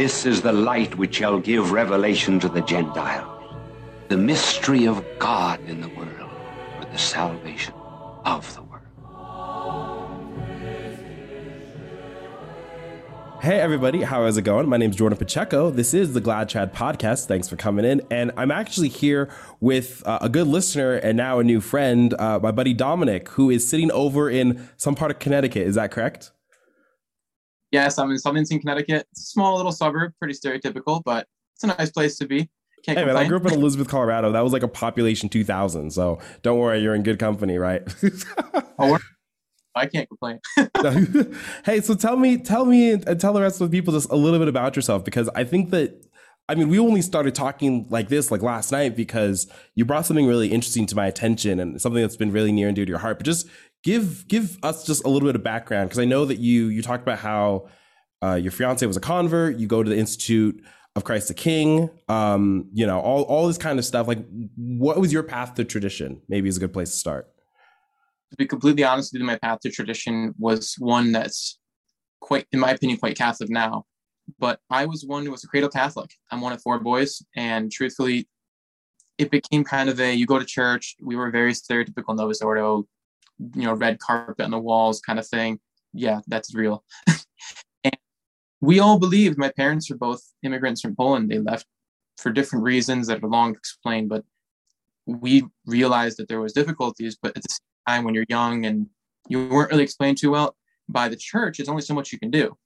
This is the light which shall give revelation to the Gentiles, the mystery of God in the world, for the salvation of the world. Hey everybody, how is it going? My name is Jordan Pacheco. This is the Glad Chad podcast. Thanks for coming in. And I'm actually here with uh, a good listener and now a new friend, uh, my buddy Dominic, who is sitting over in some part of Connecticut. Is that correct? Yes, I'm in Southington, Connecticut. It's a small little suburb, pretty stereotypical, but it's a nice place to be. Can't hey complain. man, I grew up in Elizabeth, Colorado. That was like a population 2,000. So don't worry, you're in good company, right? oh, I can't complain. hey, so tell me, tell me, and tell the rest of the people just a little bit about yourself because I think that, I mean, we only started talking like this like last night because you brought something really interesting to my attention and something that's been really near and dear to your heart. But just give give us just a little bit of background because I know that you you talked about how uh, your fiance was a convert. You go to the Institute of Christ the King. Um, you know, all all this kind of stuff. Like, what was your path to tradition? Maybe is a good place to start to be completely honest with you, my path to tradition was one that's quite, in my opinion, quite Catholic now. But I was one who was a cradle Catholic. I'm one of four boys, and truthfully, it became kind of a you go to church. We were very stereotypical Novus Ordo, you know, red carpet on the walls kind of thing. Yeah, that's real. and we all believed. My parents are both immigrants from Poland. They left for different reasons that are long to explain, but we realized that there was difficulties. But at the time when you're young and you weren't really explained too well by the church, there's only so much you can do.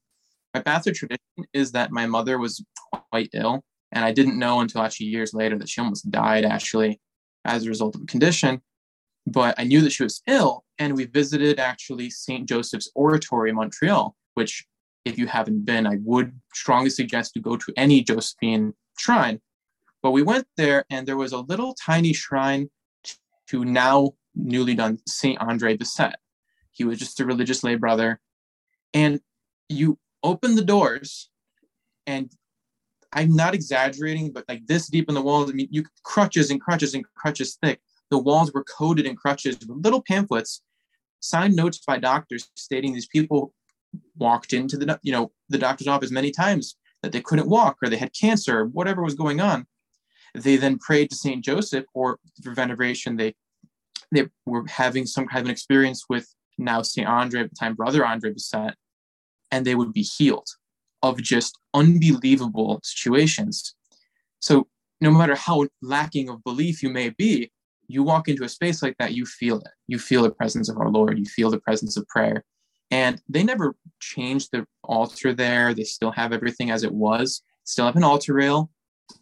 My to tradition is that my mother was quite ill, and I didn't know until actually years later that she almost died actually as a result of a condition. But I knew that she was ill, and we visited actually St. Joseph's Oratory in Montreal, which, if you haven't been, I would strongly suggest to go to any Josephine shrine. But we went there, and there was a little tiny shrine to now newly done Saint Andre Bessette. He was just a religious lay brother. And you open the doors, and I'm not exaggerating, but like this deep in the walls, I mean, you crutches and crutches and crutches thick. The walls were coated in crutches with little pamphlets, signed notes by doctors stating these people walked into the you know the doctor's office many times that they couldn't walk or they had cancer or whatever was going on. They then prayed to Saint Joseph, or for veneration, they they were having some kind of an experience with now St. Andre at the time, brother Andre Bessette, and they would be healed of just unbelievable situations. So no matter how lacking of belief you may be, you walk into a space like that, you feel it. You feel the presence of our Lord, you feel the presence of prayer. And they never changed the altar there. They still have everything as it was, still have an altar rail,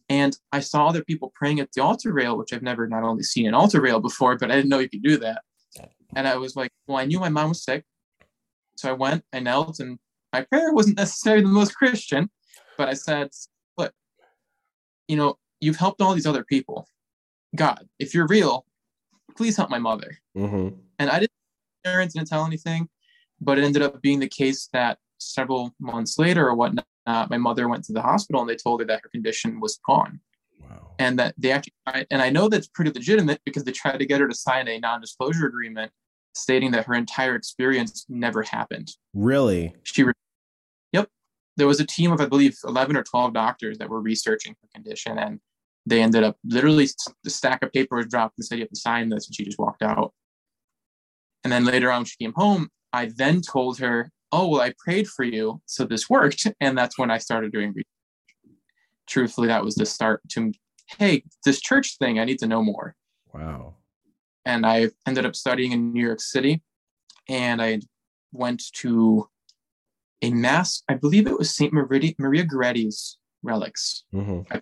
and I saw other people praying at the altar rail, which I've never not only seen an altar rail before, but I didn't know you could do that. And I was like, well, I knew my mom was sick. So I went, I knelt, and my prayer wasn't necessarily the most Christian, but I said, look, you know, you've helped all these other people. God, if you're real, please help my mother. Mm-hmm. And I didn't, parents didn't tell anything, but it ended up being the case that several months later or whatnot, my mother went to the hospital and they told her that her condition was gone. Wow. And that they actually, and I know that's pretty legitimate because they tried to get her to sign a non disclosure agreement stating that her entire experience never happened. Really? She, re- yep. There was a team of, I believe, 11 or 12 doctors that were researching her condition. And they ended up literally, the stack of paper was dropped and said, you have to sign this. And she just walked out. And then later on, she came home. I then told her oh well i prayed for you so this worked and that's when i started doing research truthfully that was the start to hey this church thing i need to know more wow and i ended up studying in new york city and i went to a mass i believe it was saint maria, maria goretti's relics mm-hmm. i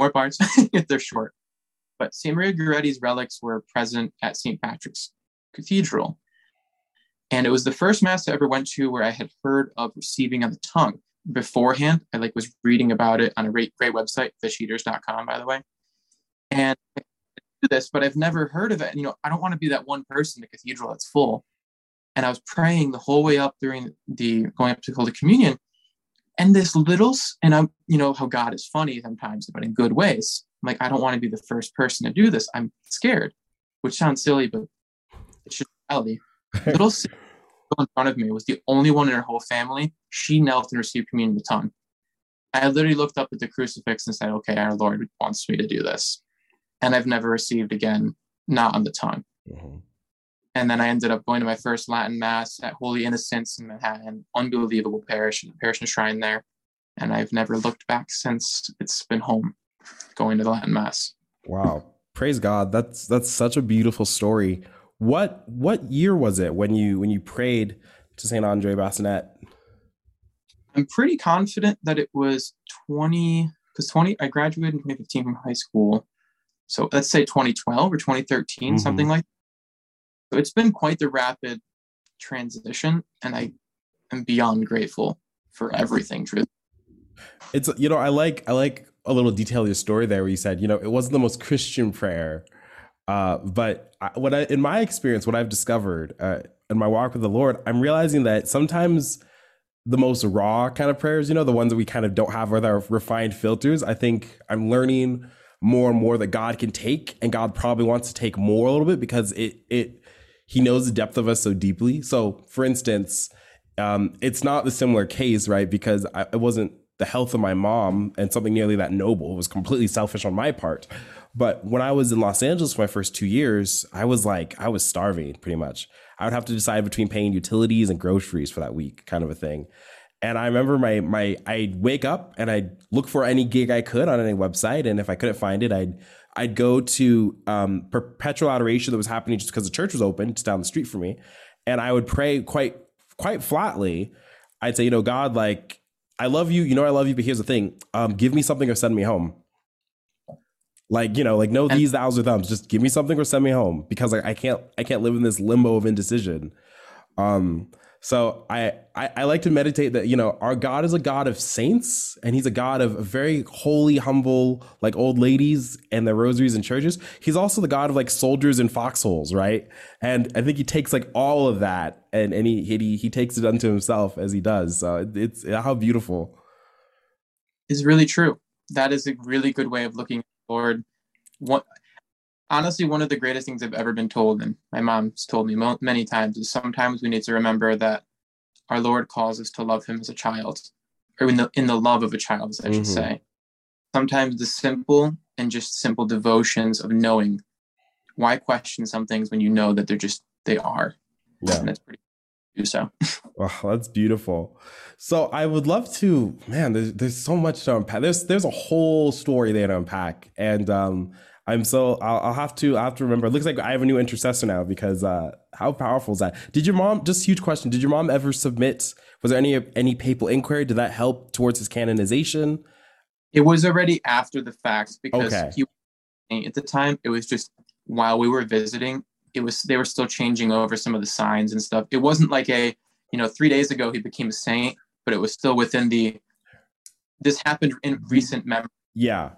more parts if they're short but saint maria goretti's relics were present at st patrick's cathedral and it was the first mass I ever went to where I had heard of receiving on the tongue beforehand. I like was reading about it on a great, great website, fisheaters.com, by the way. And I do this, but I've never heard of it. And, you know, I don't want to be that one person in the cathedral that's full. And I was praying the whole way up during the going up to Holy Communion. And this little, and I'm, you know, how God is funny sometimes, but in good ways. I'm like, I don't want to be the first person to do this. I'm scared, which sounds silly, but it's just reality. Little in front of me was the only one in her whole family. She knelt and received communion with tongue. I literally looked up at the crucifix and said, okay, our Lord wants me to do this. And I've never received again, not on the tongue. Mm-hmm. And then I ended up going to my first Latin Mass at Holy Innocents in Manhattan, unbelievable parish, parish and shrine there. And I've never looked back since it's been home going to the Latin Mass. Wow. Praise God. That's that's such a beautiful story. What what year was it when you when you prayed to Saint Andre Bessette? I'm pretty confident that it was 20 because 20 I graduated in 2015 from high school. So let's say 2012 or 2013, mm-hmm. something like that. So it's been quite the rapid transition and I am beyond grateful for everything, truth. It's you know, I like I like a little detail of your story there where you said, you know, it wasn't the most Christian prayer. Uh, but I, what I, in my experience, what I've discovered uh, in my walk with the Lord, I'm realizing that sometimes the most raw kind of prayers, you know, the ones that we kind of don't have with our refined filters. I think I'm learning more and more that God can take, and God probably wants to take more a little bit because it it He knows the depth of us so deeply. So, for instance, um, it's not the similar case, right? Because I, it wasn't the health of my mom and something nearly that noble. It was completely selfish on my part. But when I was in Los Angeles for my first two years, I was like, I was starving pretty much. I would have to decide between paying utilities and groceries for that week, kind of a thing. And I remember my my I'd wake up and I'd look for any gig I could on any website, and if I couldn't find it, I'd I'd go to um, perpetual adoration that was happening just because the church was open, just down the street from me, and I would pray quite quite flatly. I'd say, you know, God, like I love you, you know, I love you, but here's the thing: um, give me something or send me home. Like you know, like no these thous or thumbs. Just give me something or send me home because like I can't I can't live in this limbo of indecision. Um, so I, I, I like to meditate that you know our God is a God of saints and He's a God of very holy, humble, like old ladies and their rosaries and churches. He's also the God of like soldiers and foxholes, right? And I think He takes like all of that and and he he he takes it unto Himself as He does. So it's how beautiful. Is really true. That is a really good way of looking Lord. What honestly, one of the greatest things I've ever been told, and my mom's told me mo- many times, is sometimes we need to remember that our Lord calls us to love Him as a child, or in the in the love of a child, as I should mm-hmm. say. Sometimes the simple and just simple devotions of knowing why question some things when you know that they're just they are. Yeah, and it's pretty do so. wow, that's beautiful. So I would love to, man. There's there's so much to unpack. There's there's a whole story there to unpack, and um, I'm so I'll, I'll, have to I have to remember. It looks like I have a new intercessor now because uh, how powerful is that? Did your mom? Just huge question. Did your mom ever submit? Was there any any papal inquiry? Did that help towards his canonization? It was already after the fact because okay. he, at the time it was just while we were visiting it was they were still changing over some of the signs and stuff. It wasn't like a you know three days ago he became a saint, but it was still within the. This happened in recent memory. Yeah,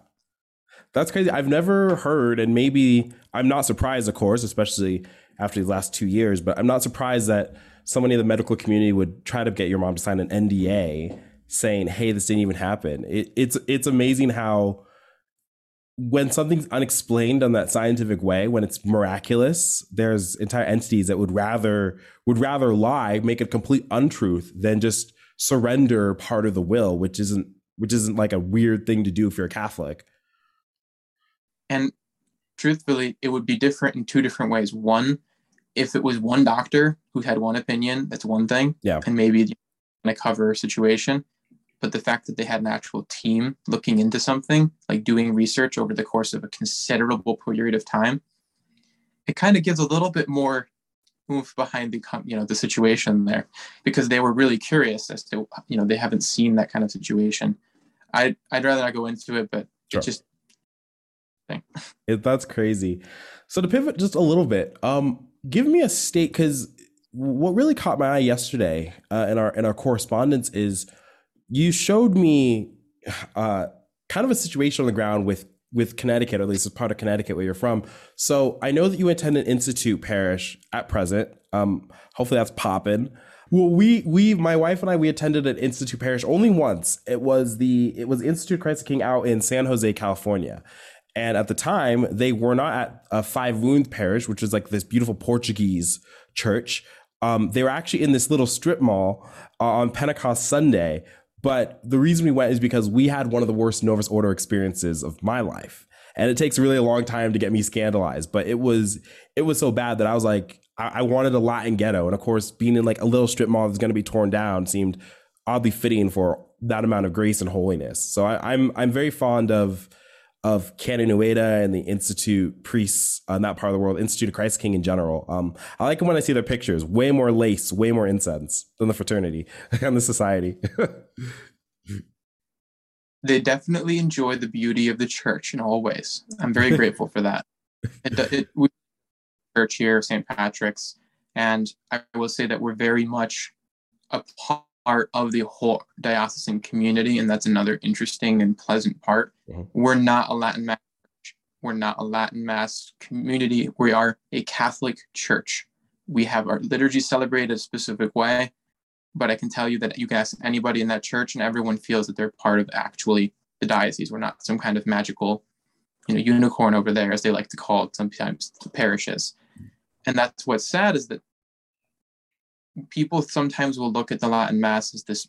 that's crazy. I've never heard, and maybe I'm not surprised, of course, especially after the last two years. But I'm not surprised that somebody in the medical community would try to get your mom to sign an NDA saying, "Hey, this didn't even happen." It, it's it's amazing how when something's unexplained on that scientific way, when it's miraculous, there's entire entities that would rather would rather lie, make a complete untruth than just surrender part of the will, which isn't which isn't like a weird thing to do if you're a Catholic. And truthfully, it would be different in two different ways. One, if it was one doctor who had one opinion, that's one thing. Yeah. And maybe in a cover situation but the fact that they had an actual team looking into something, like doing research over the course of a considerable period of time, it kind of gives a little bit more oomph behind the you know the situation there because they were really curious as to you know they haven't seen that kind of situation. I I'd rather not go into it, but sure. it just it, that's crazy. So to pivot just a little bit, um, give me a state because what really caught my eye yesterday uh, in our in our correspondence is you showed me uh, kind of a situation on the ground with with Connecticut, or at least as part of Connecticut where you're from. So I know that you attend an institute parish at present. Um, hopefully that's popping. Well, we we my wife and I we attended an institute parish only once. It was the it was Institute Christ the King out in San Jose, California. And at the time, they were not at a Five Wounds parish, which is like this beautiful Portuguese church. Um, they were actually in this little strip mall uh, on Pentecost Sunday But the reason we went is because we had one of the worst Novus Ordo experiences of my life. And it takes really a long time to get me scandalized. But it was it was so bad that I was like, I, I wanted a Latin ghetto. And of course, being in like a little strip mall that's gonna be torn down seemed oddly fitting for that amount of grace and holiness. So I, I'm I'm very fond of of Canon Ueda and the Institute priests on that part of the world, Institute of Christ King in general. Um, I like them when I see their pictures. Way more lace, way more incense than the fraternity and the society. they definitely enjoy the beauty of the church in all ways. I'm very grateful for that. It, it, we church here, St. Patrick's, and I will say that we're very much a part of the whole diocesan community, and that's another interesting and pleasant part. Mm-hmm. We're not a Latin Mass church. We're not a Latin Mass community. We are a Catholic church. We have our liturgy celebrated a specific way, but I can tell you that you can ask anybody in that church, and everyone feels that they're part of actually the diocese. We're not some kind of magical, you know, unicorn over there, as they like to call it sometimes the parishes. And that's what's sad is that people sometimes will look at the Latin Mass as this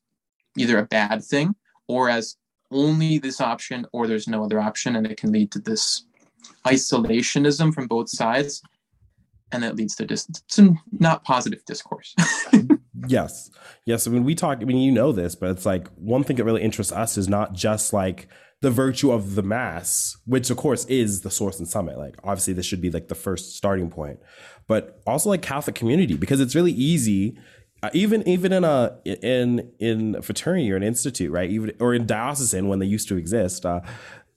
either a bad thing or as only this option or there's no other option. And it can lead to this isolationism from both sides. And it leads to just some not positive discourse. yes. Yes. I mean, we talk, I mean, you know this, but it's like one thing that really interests us is not just like the virtue of the mass, which of course is the source and summit. Like, obviously, this should be like the first starting point but also like Catholic community because it's really easy. Uh, even even in a in in fraternity or an institute, right? Even or in diocesan when they used to exist, uh,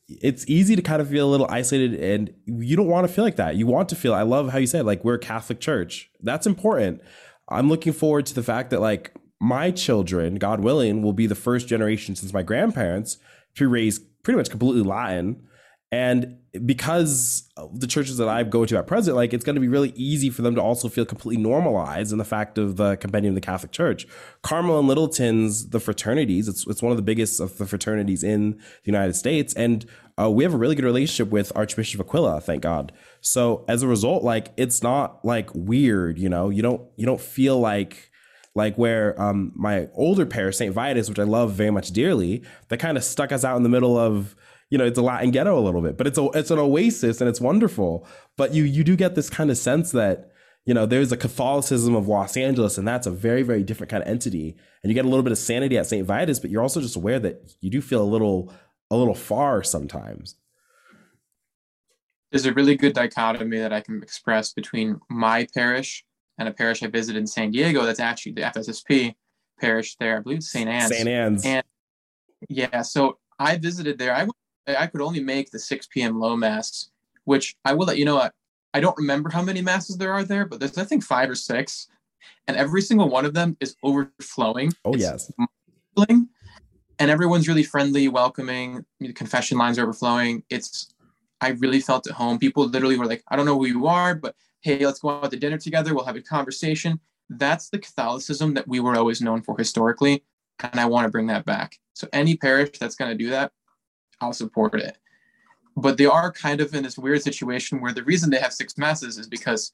it's easy to kind of feel a little isolated, and you don't want to feel like that. You want to feel. I love how you said like we're a Catholic church. That's important. I'm looking forward to the fact that like my children, God willing, will be the first generation since my grandparents to raise pretty much completely Latin and because the churches that I go to at present, like it's going to be really easy for them to also feel completely normalized in the fact of the compendium of the Catholic Church. Carmel and Littleton's, the fraternities, it's, it's one of the biggest of the fraternities in the United States. And uh, we have a really good relationship with Archbishop Aquila, thank God. So as a result, like it's not like weird, you know, you don't, you don't feel like, like where um, my older parish, St. Vitus, which I love very much dearly, that kind of stuck us out in the middle of, you know it's a Latin ghetto a little bit, but it's a it's an oasis and it's wonderful. But you you do get this kind of sense that you know there's a Catholicism of Los Angeles, and that's a very very different kind of entity. And you get a little bit of sanity at St. Vitus, but you're also just aware that you do feel a little a little far sometimes. There's a really good dichotomy that I can express between my parish and a parish I visited in San Diego. That's actually the FSSP parish there. I believe St. Anne's. St. Anne's. And yeah, so I visited there. I went I could only make the 6 p.m. low mass, which I will let you know. I, I don't remember how many masses there are there, but there's I think five or six, and every single one of them is overflowing. Oh it's yes, and everyone's really friendly, welcoming. The confession lines are overflowing. It's I really felt at home. People literally were like, "I don't know who you are, but hey, let's go out to dinner together. We'll have a conversation." That's the Catholicism that we were always known for historically, and I want to bring that back. So any parish that's going to do that, I'll support it. But they are kind of in this weird situation where the reason they have six masses is because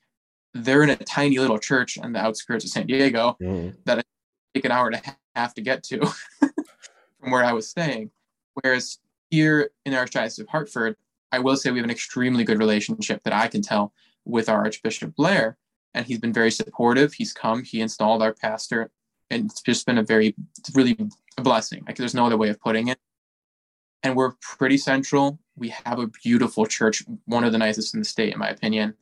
they're in a tiny little church on the outskirts of San Diego mm. that it take an hour and a half to get to from where I was staying. Whereas here in the Archdiocese of Hartford, I will say we have an extremely good relationship that I can tell with our Archbishop Blair, and he's been very supportive. He's come, he installed our pastor, and it's just been a very, really a blessing. Like there's no other way of putting it and we're pretty central. We have a beautiful church, one of the nicest in the state, in my opinion,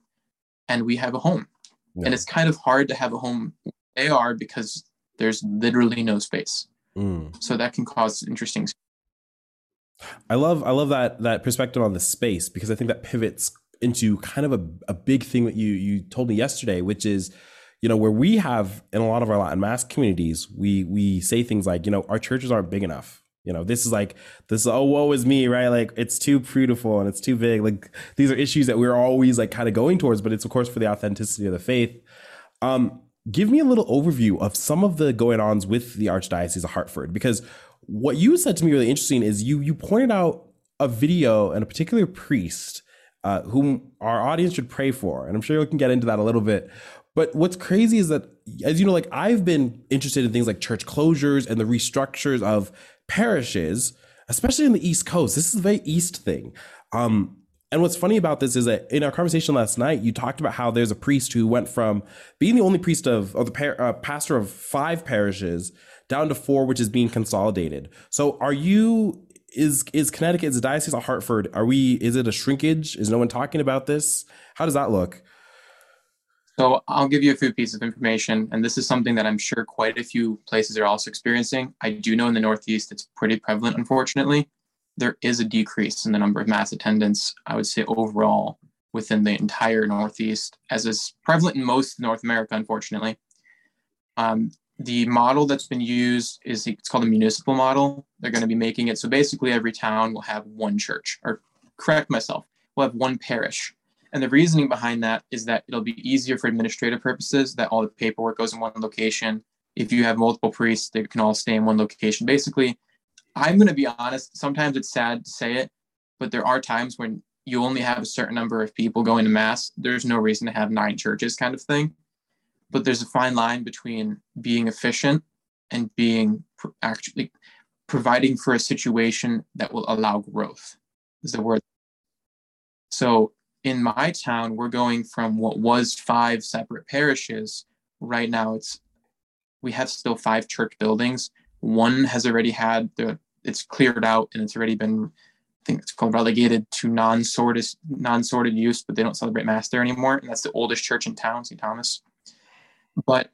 and we have a home. Yeah. And it's kind of hard to have a home they are because there's literally no space. Mm. So that can cause interesting. I love I love that that perspective on the space because I think that pivots into kind of a, a big thing that you you told me yesterday, which is you know where we have in a lot of our Latin mass communities, we we say things like you know our churches aren't big enough you know, this is like this. Oh, woe is me, right? Like it's too beautiful and it's too big. Like these are issues that we're always like kind of going towards, but it's of course for the authenticity of the faith. Um, give me a little overview of some of the going ons with the Archdiocese of Hartford, because what you said to me really interesting is you you pointed out a video and a particular priest uh, whom our audience should pray for, and I'm sure we can get into that a little bit. But what's crazy is that, as you know, like I've been interested in things like church closures and the restructures of parishes, especially in the East Coast. This is a very East thing. Um, and what's funny about this is that in our conversation last night, you talked about how there's a priest who went from being the only priest of, or the par- uh, pastor of five parishes down to four, which is being consolidated. So are you, is, is Connecticut, is the Diocese of Hartford, are we, is it a shrinkage? Is no one talking about this? How does that look? So I'll give you a few pieces of information, and this is something that I'm sure quite a few places are also experiencing. I do know in the Northeast it's pretty prevalent, unfortunately there is a decrease in the number of mass attendance, I would say overall within the entire Northeast, as is prevalent in most North America, unfortunately. Um, the model that's been used is it's called a municipal model. They're going to be making it so basically every town will have one church, or correct myself, we'll have one parish. And the reasoning behind that is that it'll be easier for administrative purposes, that all the paperwork goes in one location. If you have multiple priests, they can all stay in one location. Basically, I'm going to be honest. Sometimes it's sad to say it, but there are times when you only have a certain number of people going to mass. There's no reason to have nine churches, kind of thing. But there's a fine line between being efficient and being actually providing for a situation that will allow growth. Is the word. So in my town, we're going from what was five separate parishes. Right now, it's we have still five church buildings one has already had the it's cleared out and it's already been I think it's called relegated to non-sordid non-sordid use, but they don't celebrate mass there anymore. And that's the oldest church in town, St. Thomas. But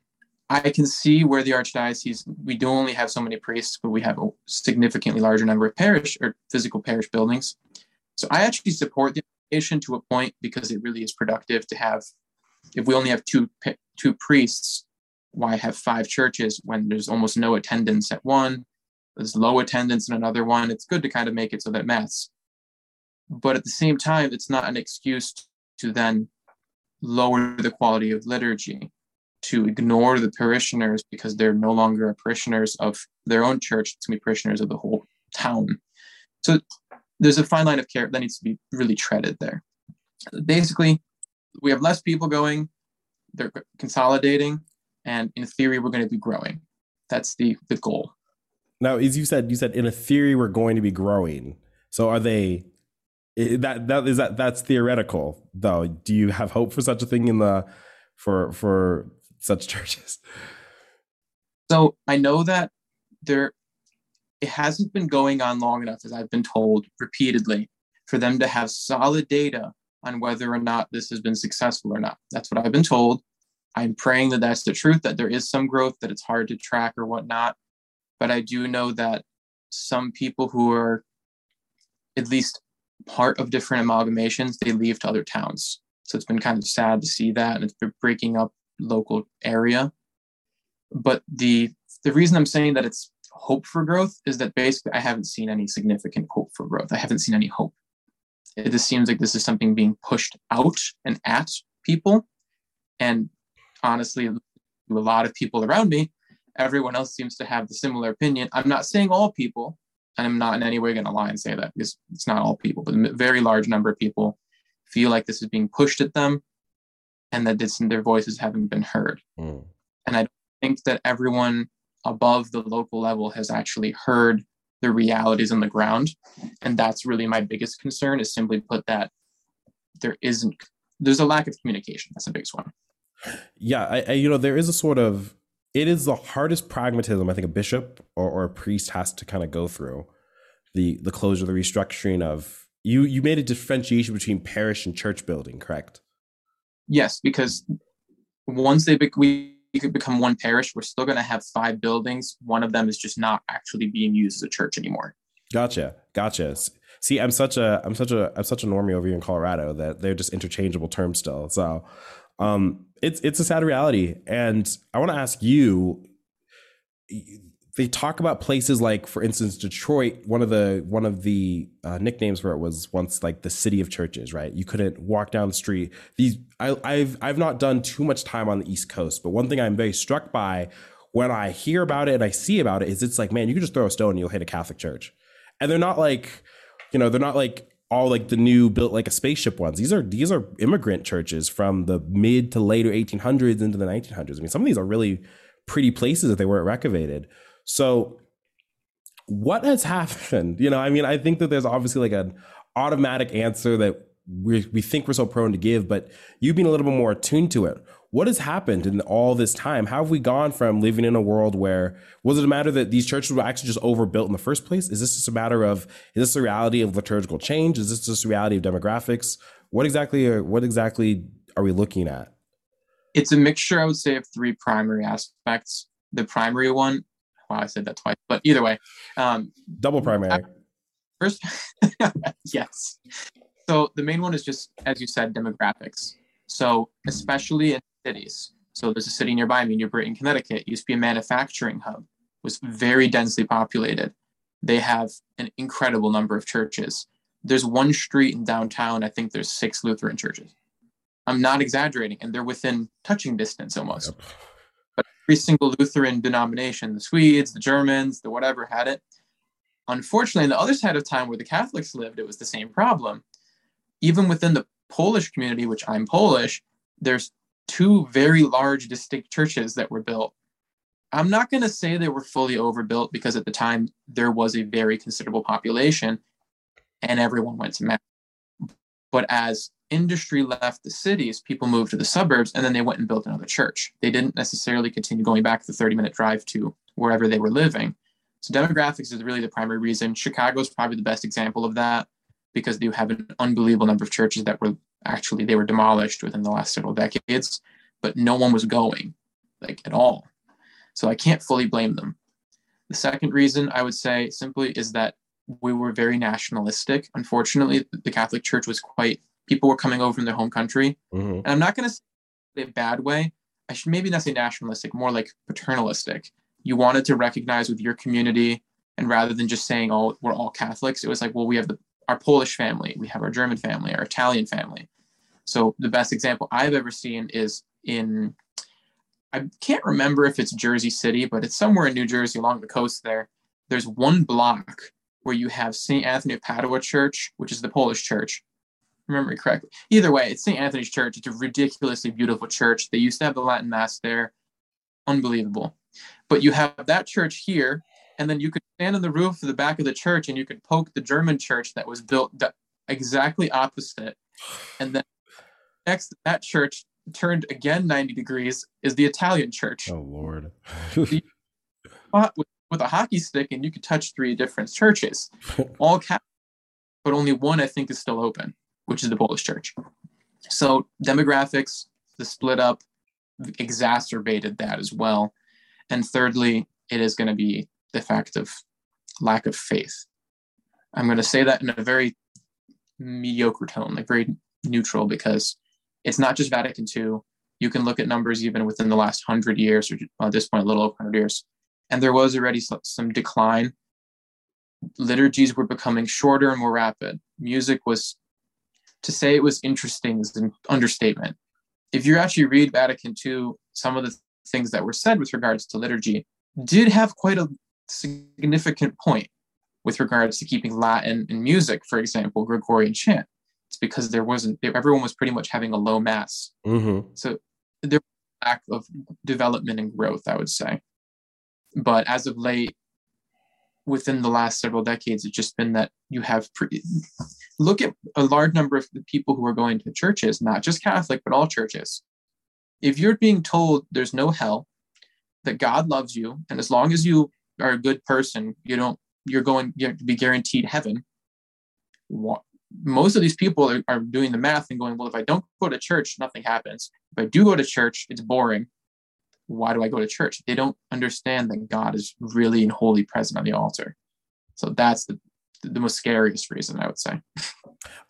I can see where the archdiocese we do only have so many priests, but we have a significantly larger number of parish or physical parish buildings. So I actually support the to a point because it really is productive to have. If we only have two two priests, why have five churches when there's almost no attendance at one? There's low attendance in another one. It's good to kind of make it so that mass but at the same time it's not an excuse to then lower the quality of liturgy to ignore the parishioners because they're no longer parishioners of their own church. To be parishioners of the whole town. So there's a fine line of care that needs to be really treaded there. Basically we have less people going they're consolidating and in theory we're going to be growing. That's the the goal. Now as you said you said in a theory we're going to be growing. So are they that that is that that's theoretical though. Do you have hope for such a thing in the for for such churches? So i know that there it hasn't been going on long enough as i've been told repeatedly for them to have solid data on whether or not this has been successful or not that's what i've been told I'm praying that that's the truth, that there is some growth, that it's hard to track or whatnot. But I do know that some people who are at least part of different amalgamations, they leave to other towns. So it's been kind of sad to see that, and it's been breaking up local area. But the the reason I'm saying that it's hope for growth is that basically I haven't seen any significant hope for growth. I haven't seen any hope. It just seems like this is something being pushed out and at people, and honestly, a lot of people around me, everyone else seems to have the similar opinion. I'm not saying all people, and I'm not in any way going to lie and say that because it's not all people, but a very large number of people feel like this is being pushed at them and that this, their voices haven't been heard. Mm. And I think that everyone above the local level has actually heard the realities on the ground. And that's really my biggest concern is simply put that there isn't, there's a lack of communication. That's the biggest one yeah, I, I, you know there is a sort of it is the hardest pragmatism I think a bishop or, or a priest has to kind of go through the the closure, the restructuring of you. You made a differentiation between parish and church building, correct? Yes, because once they be, we could become one parish, we're still going to have five buildings. One of them is just not actually being used as a church anymore. Gotcha, gotcha. See, I'm such a I'm such a I'm such a normie over here in Colorado that they're just interchangeable terms still. So um, it's it's a sad reality, and I want to ask you. They talk about places like, for instance, Detroit. One of the one of the uh, nicknames for it was once like the city of churches. Right? You couldn't walk down the street. These I, I've I've not done too much time on the East Coast, but one thing I'm very struck by when I hear about it and I see about it is it's like, man, you can just throw a stone and you'll hit a Catholic church, and they're not like, you know, they're not like all like the new built like a spaceship ones. These are these are immigrant churches from the mid to later 1800s into the 1900s. I mean, some of these are really pretty places that they weren't excavated. So, what has happened? You know, I mean, I think that there's obviously like an automatic answer that we we think we're so prone to give, but you've been a little bit more attuned to it what has happened in all this time? How have we gone from living in a world where was it a matter that these churches were actually just overbuilt in the first place? Is this just a matter of is this a reality of liturgical change? Is this just a reality of demographics? What exactly are what exactly are we looking at? It's a mixture, I would say, of three primary aspects. The primary one, wow, I said that twice, but either way, um, double primary. First, yes. So the main one is just, as you said, demographics. So especially in cities. So there's a city nearby me, New Britain, Connecticut. Used to be a manufacturing hub, was very densely populated. They have an incredible number of churches. There's one street in downtown, I think there's six Lutheran churches. I'm not exaggerating, and they're within touching distance almost. Yep. Every single Lutheran denomination, the Swedes, the Germans, the whatever, had it. Unfortunately, on the other side of time where the Catholics lived, it was the same problem. Even within the Polish community, which I'm Polish, there's two very large, distinct churches that were built. I'm not going to say they were fully overbuilt because at the time there was a very considerable population and everyone went to mass. But as industry left the cities, people moved to the suburbs and then they went and built another church. They didn't necessarily continue going back the 30 minute drive to wherever they were living. So demographics is really the primary reason. Chicago is probably the best example of that because you have an unbelievable number of churches that were actually they were demolished within the last several decades, but no one was going like at all. So I can't fully blame them. The second reason I would say simply is that we were very nationalistic. Unfortunately, the Catholic Church was quite people were coming over from their home country. Mm-hmm. And I'm not going to say a bad way. I should maybe not say nationalistic, more like paternalistic. You wanted to recognize with your community, and rather than just saying, "Oh, we're all Catholics," it was like, "Well, we have the, our Polish family, we have our German family, our Italian family, so the best example I've ever seen is in I can't remember if it's Jersey City, but it's somewhere in New Jersey along the coast there. There's one block where you have St. Anthony of Padua Church, which is the Polish church. Remember me correctly. Either way, it's St. Anthony's Church. It's a ridiculously beautiful church. They used to have the Latin Mass there. Unbelievable. But you have that church here, and then you could stand on the roof of the back of the church and you could poke the German church that was built exactly opposite. And then next that church turned again 90 degrees is the Italian church. Oh Lord. with, with, a hockey stick and you could touch three different churches. All Catholic, but only one I think is still open, which is the Polish church. So demographics, the split up exacerbated that as well. And thirdly, it is going to be the fact of lack of faith. I'm going to say that in a very mediocre tone, like very neutral, because it's not just Vatican II. You can look at numbers even within the last hundred years, or at this point, a little over hundred years, and there was already some decline. Liturgies were becoming shorter and more rapid. Music was, to say it was interesting is an understatement. If you actually read Vatican II, some of the things that were said with regards to liturgy did have quite a significant point with regards to keeping Latin in music, for example, Gregorian chant it's because there wasn't everyone was pretty much having a low mass mm-hmm. so there was a lack of development and growth i would say but as of late within the last several decades it's just been that you have pre- look at a large number of the people who are going to churches not just catholic but all churches if you're being told there's no hell that god loves you and as long as you are a good person you don't you're going to be guaranteed heaven most of these people are, are doing the math and going, well, if I don't go to church, nothing happens. If I do go to church, it's boring. Why do I go to church? They don't understand that God is really and wholly present on the altar. So that's the the most scariest reason I would say.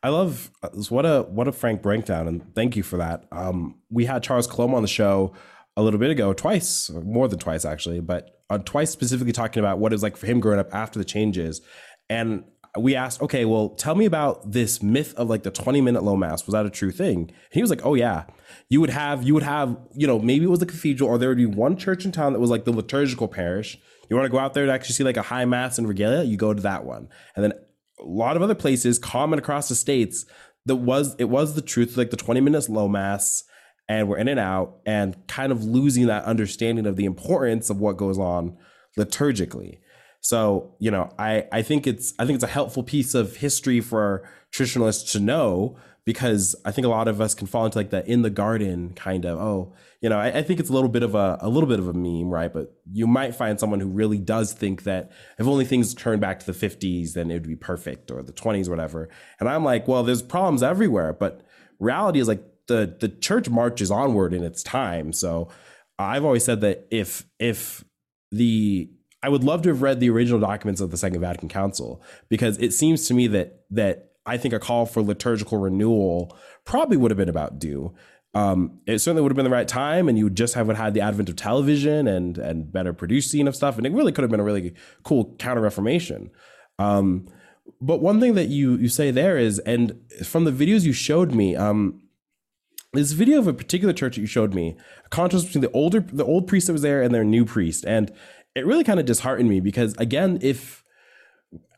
I love what a what a frank breakdown, and thank you for that. Um, we had Charles Coulombe on the show a little bit ago, twice, more than twice actually, but uh, twice specifically talking about what it was like for him growing up after the changes. And we asked, okay, well, tell me about this myth of like the 20 minute low mass. Was that a true thing? And he was like, oh yeah. You would have, you would have, you know, maybe it was a cathedral or there would be one church in town that was like the liturgical parish. You want to go out there to actually see like a high mass and regalia, you go to that one. And then a lot of other places, common across the states, that was it was the truth, like the 20 minutes low mass, and we're in and out, and kind of losing that understanding of the importance of what goes on liturgically. So, you know, I, I think it's I think it's a helpful piece of history for traditionalists to know because I think a lot of us can fall into like the in the garden kind of, oh, you know, I, I, think it's a little bit of a, a little bit of a meme, right? But you might find someone who really does think that if only things turned back to the 50s, then it would be perfect or the 20s or whatever. And I'm like, well, there's problems everywhere, but reality is like the the church marches onward in its time. So I've always said that if if the I would love to have read the original documents of the Second Vatican Council because it seems to me that that I think a call for liturgical renewal probably would have been about due. Um, it certainly would have been the right time, and you would just have had the advent of television and and better producing of stuff, and it really could have been a really cool counter reformation. Um, but one thing that you you say there is, and from the videos you showed me, um, this video of a particular church that you showed me, a contrast between the older the old priest that was there and their new priest, and it really kind of disheartened me because again, if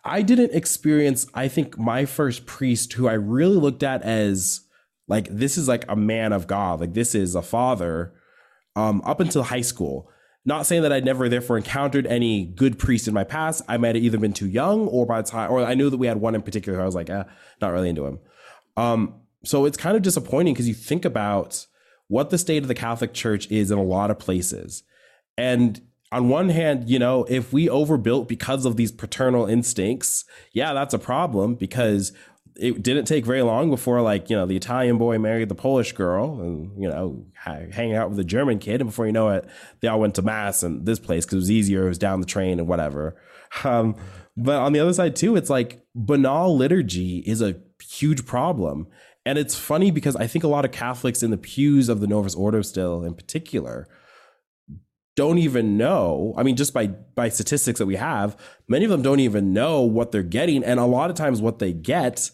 I didn't experience, I think my first priest who I really looked at as like this is like a man of God, like this is a father, um, up until high school. Not saying that I'd never therefore encountered any good priest in my past. I might have either been too young or by the time, or I knew that we had one in particular. I was like, eh, not really into him. Um, so it's kind of disappointing because you think about what the state of the Catholic Church is in a lot of places. And on one hand, you know, if we overbuilt because of these paternal instincts, yeah, that's a problem because it didn't take very long before, like, you know, the Italian boy married the Polish girl and, you know, hanging out with the German kid. And before you know it, they all went to Mass in this place because it was easier, it was down the train and whatever. Um, but on the other side, too, it's like banal liturgy is a huge problem. And it's funny because I think a lot of Catholics in the pews of the Novus Ordo still, in particular, don't even know. I mean, just by by statistics that we have, many of them don't even know what they're getting, and a lot of times what they get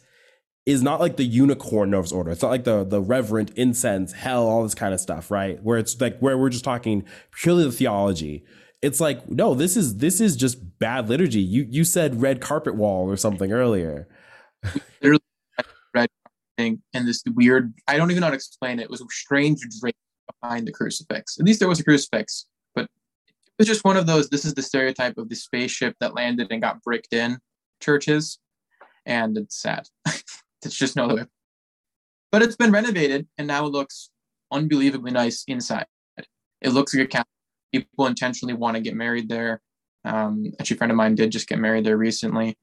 is not like the unicorn Novus Ordo. It's not like the the reverent incense, hell, all this kind of stuff, right? Where it's like where we're just talking purely the theology. It's like no, this is this is just bad liturgy. You you said red carpet wall or something earlier. Literally, red thing and this weird. I don't even know how to explain it. It was a strange drape behind the crucifix. At least there was a crucifix it's just one of those this is the stereotype of the spaceship that landed and got bricked in churches and it's sad. It's just no way. But it's been renovated and now it looks unbelievably nice inside. It looks like a Catholic. people intentionally want to get married there. Um, a friend of mine did just get married there recently.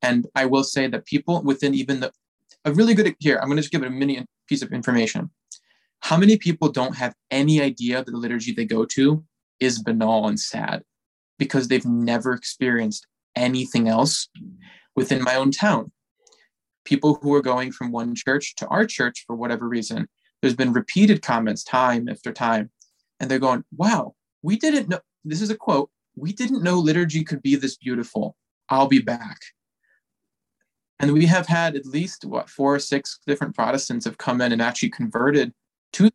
And i will say that people within even the a really good here i'm going to just give it a mini piece of information. How many people don't have any idea of the liturgy they go to is banal and sad because they've never experienced anything else within my own town. People who are going from one church to our church for whatever reason, there's been repeated comments time after time, and they're going, Wow, we didn't know. This is a quote we didn't know liturgy could be this beautiful. I'll be back. And we have had at least what four or six different Protestants have come in and actually converted to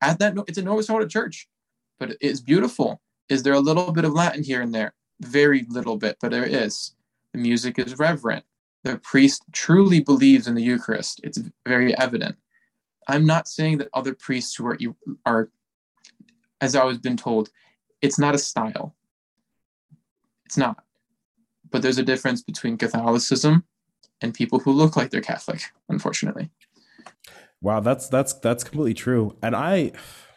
at that. It's a Novus Ordo church but it's beautiful. Is there a little bit of Latin here and there? Very little bit, but there is. The music is reverent. The priest truly believes in the Eucharist. It's very evident. I'm not saying that other priests who are, are as I was been told, it's not a style. It's not. But there's a difference between Catholicism and people who look like they're Catholic, unfortunately. Wow, that's that's that's completely true. And I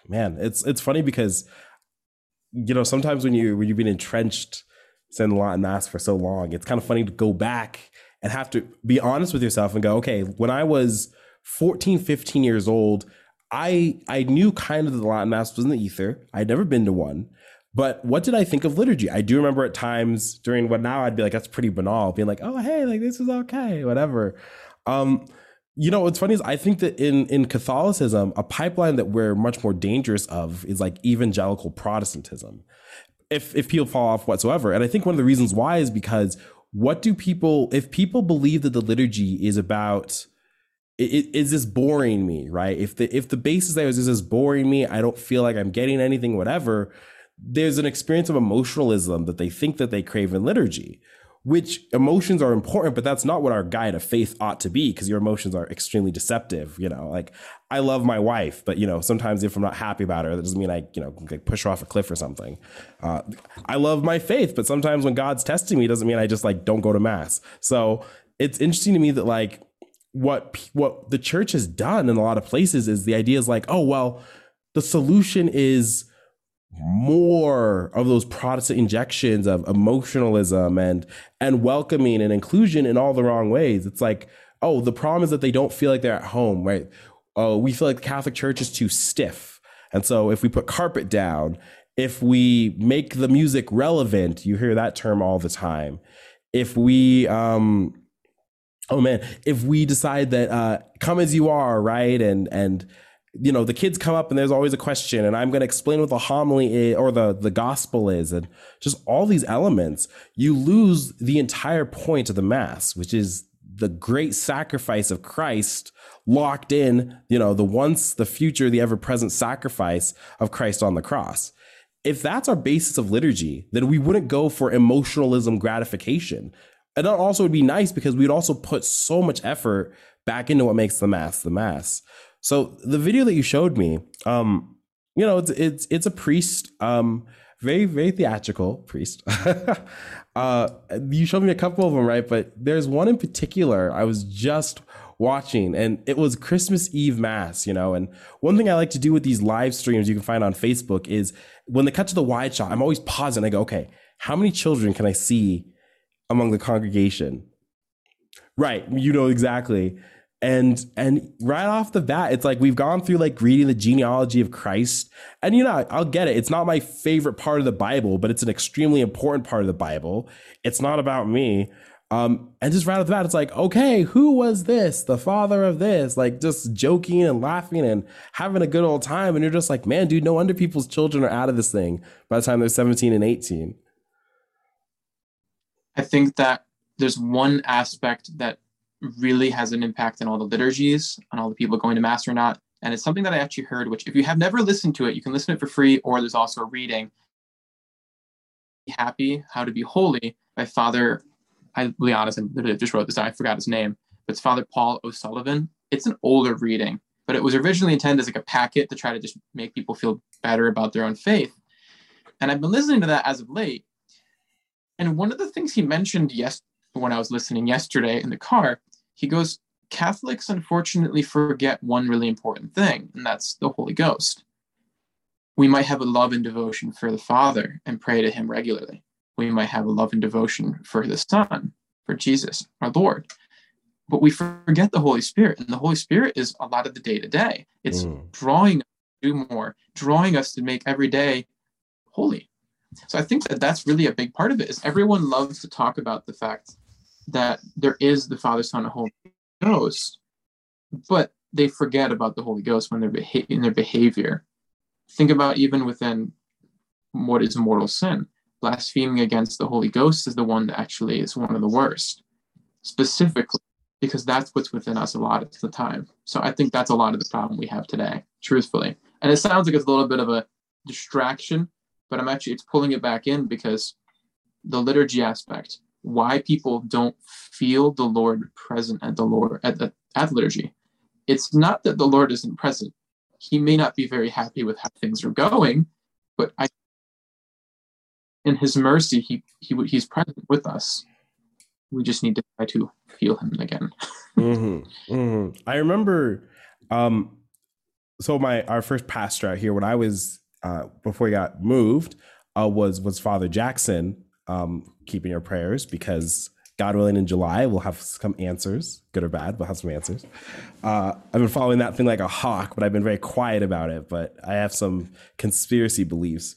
man, it's it's funny because you know sometimes when you when you've been entrenched in Latin mass for so long, it's kind of funny to go back and have to be honest with yourself and go, okay, when I was 14, 15 years old, I I knew kind of the Latin mass was in the ether. I'd never been to one. But what did I think of liturgy? I do remember at times during what now I'd be like, that's pretty banal, being like, oh hey, like this is okay, whatever. Um, you know, what's funny is I think that in in Catholicism, a pipeline that we're much more dangerous of is like evangelical Protestantism. If if people fall off whatsoever, and I think one of the reasons why is because what do people if people believe that the liturgy is about is this boring me right if the if the basis there is is this boring me i don't feel like i'm getting anything whatever there's an experience of emotionalism that they think that they crave in liturgy which emotions are important, but that's not what our guide of faith ought to be because your emotions are extremely deceptive. You know, like I love my wife, but you know, sometimes if I'm not happy about her, that doesn't mean I, you know, like push her off a cliff or something. Uh, I love my faith, but sometimes when God's testing me, doesn't mean I just like don't go to mass. So it's interesting to me that like what what the church has done in a lot of places is the idea is like, oh well, the solution is more of those Protestant injections of emotionalism and and welcoming and inclusion in all the wrong ways. It's like, oh, the problem is that they don't feel like they're at home, right? Oh, we feel like the Catholic Church is too stiff. And so if we put carpet down, if we make the music relevant, you hear that term all the time. If we um oh man, if we decide that uh come as you are, right? And and you know the kids come up and there's always a question and i'm going to explain what the homily is, or the the gospel is and just all these elements. You lose the entire point of the mass which is the great sacrifice of christ locked in you know the once the future the ever present sacrifice of christ on the cross. If that's our basis of liturgy then we wouldn't go for emotionalism gratification. And that also would be nice because we'd also put so much effort back into what makes the mass the mass so the video that you showed me, um, you know, it's it's it's a priest, um, very very theatrical priest. uh, you showed me a couple of them, right? But there's one in particular I was just watching, and it was Christmas Eve mass. You know, and one thing I like to do with these live streams you can find on Facebook is when they cut to the wide shot, I'm always pausing. I go, okay, how many children can I see among the congregation? Right, you know exactly and and right off the bat it's like we've gone through like reading the genealogy of christ. And you know i'll get it. It's not my favorite part of the bible but it's an extremely important part of the bible. It's not about me. Um, and just right off the bat it's like okay who was this? The father of this? Like just joking and laughing and having a good old time. And you're just like man dude no wonder people's children are out of this thing by the time they're 17 and 18 i think that there's one aspect that really has an impact on all the liturgies, on all the people going to Mass or not. And it's something that I actually heard, which if you have never listened to it, you can listen to it for free, or there's also a reading. Be Happy, How to Be Holy by Father, I'll be honest, I just wrote this I forgot his name, but it's Father Paul O'Sullivan. It's an older reading, but it was originally intended as like a packet to try to just make people feel better about their own faith. And I've been listening to that as of late. And one of the things he mentioned yes when I was listening yesterday in the car he goes, Catholics unfortunately forget one really important thing, and that's the Holy Ghost. We might have a love and devotion for the Father and pray to him regularly. We might have a love and devotion for the Son, for Jesus, our Lord. But we forget the Holy Spirit, and the Holy Spirit is a lot of the day to day. It's mm. drawing us to do more, drawing us to make every day holy. So I think that that's really a big part of it. Is everyone loves to talk about the fact that there is the Father, Son, and Holy Ghost, but they forget about the Holy Ghost when they're beha- in their behavior. Think about even within what is mortal sin. Blaspheming against the Holy Ghost is the one that actually is one of the worst, specifically because that's what's within us a lot of the time. So I think that's a lot of the problem we have today, truthfully. And it sounds like it's a little bit of a distraction, but I'm actually it's pulling it back in because the liturgy aspect why people don't feel the Lord present at the Lord at the at liturgy. It's not that the Lord isn't present. He may not be very happy with how things are going, but I in his mercy he, he he's present with us. We just need to try to feel him again. mm-hmm, mm-hmm. I remember um so my our first pastor out here when I was uh before he got moved uh was was Father Jackson um, keeping your prayers because God willing, in July we'll have some answers, good or bad. We'll have some answers. Uh, I've been following that thing like a hawk, but I've been very quiet about it. But I have some conspiracy beliefs.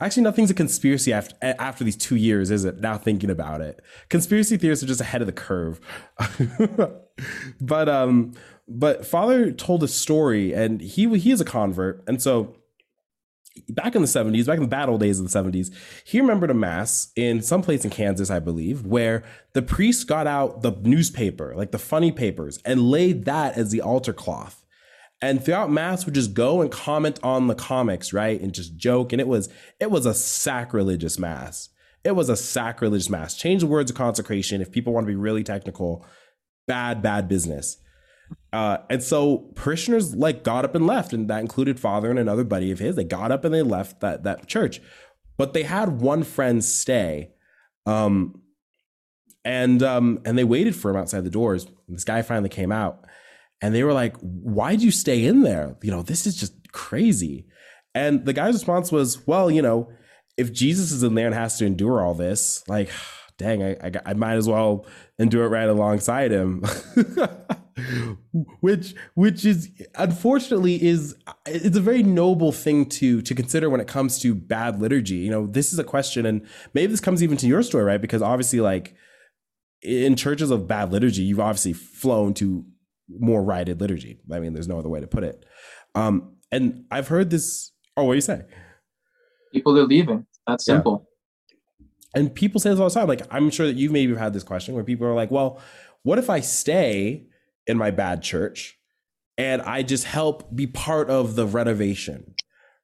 Actually, nothing's a conspiracy after after these two years, is it? Now thinking about it, conspiracy theorists are just ahead of the curve. but um, but Father told a story, and he he is a convert, and so back in the 70s, back in the bad old days of the 70s, he remembered a mass in some place in Kansas, I believe, where the priest got out the newspaper, like the funny papers, and laid that as the altar cloth. And throughout mass would just go and comment on the comics, right? And just joke. And it was it was a sacrilegious mass. it was a sacrilegious mass. Change the words of consecration if people want to be really technical. Bad, bad business. Uh, and so parishioners like got up and left, and that included father and another buddy of his. They got up and they left that that church, but they had one friend stay, um, and um, and they waited for him outside the doors. This guy finally came out, and they were like, "Why'd you stay in there? You know, this is just crazy." And the guy's response was, "Well, you know, if Jesus is in there and has to endure all this, like." Dang, I, I, I might as well endure it right alongside him. which which is unfortunately is it's a very noble thing to to consider when it comes to bad liturgy. You know this is a question and maybe this comes even to your story right? Because obviously like in churches of bad liturgy you've obviously flown to more righted liturgy. I mean there's no other way to put it. Um and i've heard this oh what do you say? People are leaving. That's simple. Yeah. and people say this all the time. Like i'm sure that you've maybe had this question where people are like well what if i stay in my bad church and I just help be part of the renovation,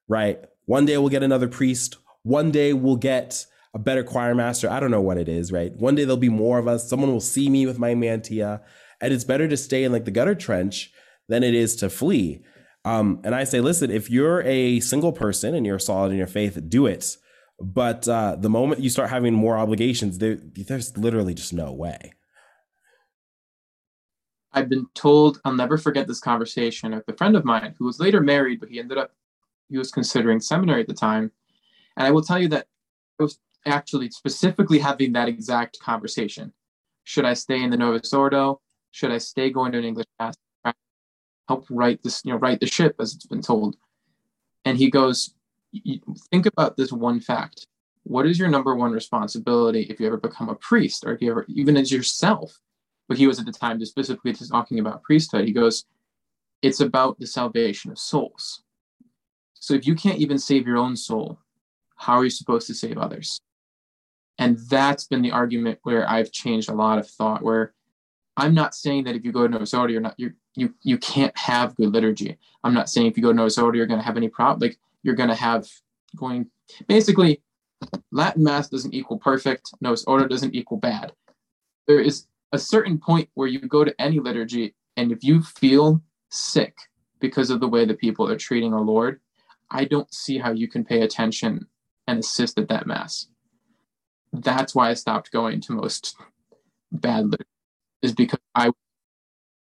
right? One day we'll get another priest. One day we'll get a better choir master. I don't know what it is, right? One day there'll be more of us. Someone will see me with my mantilla. And it's better to stay in like the gutter trench than it is to flee. Um, and I say, listen, if you're a single person and you're solid in your faith, do it. But uh, the moment you start having more obligations, there, there's literally just no way. I've been told I'll never forget this conversation with a friend of mine who was later married, but he ended up he was considering seminary at the time. And I will tell you that I was actually specifically having that exact conversation. Should I stay in the Novus Ordo? Should I stay going to an English class? Help write this, you know, right the ship, as it's been told. And he goes, think about this one fact. What is your number one responsibility if you ever become a priest, or if you ever, even as yourself? But he was at the time just specifically talking about priesthood. He goes, it's about the salvation of souls. So if you can't even save your own soul, how are you supposed to save others? And that's been the argument where I've changed a lot of thought. Where I'm not saying that if you go to Novus Ordo, you're not you you you can't have good liturgy. I'm not saying if you go to Novus Ordo, you're going to have any problem. Like you're going to have going basically Latin Mass doesn't equal perfect. Novus Ordo doesn't equal bad. There is a certain point where you go to any liturgy and if you feel sick because of the way that people are treating our Lord, I don't see how you can pay attention and assist at that mass. That's why I stopped going to most bad liturgy, is because I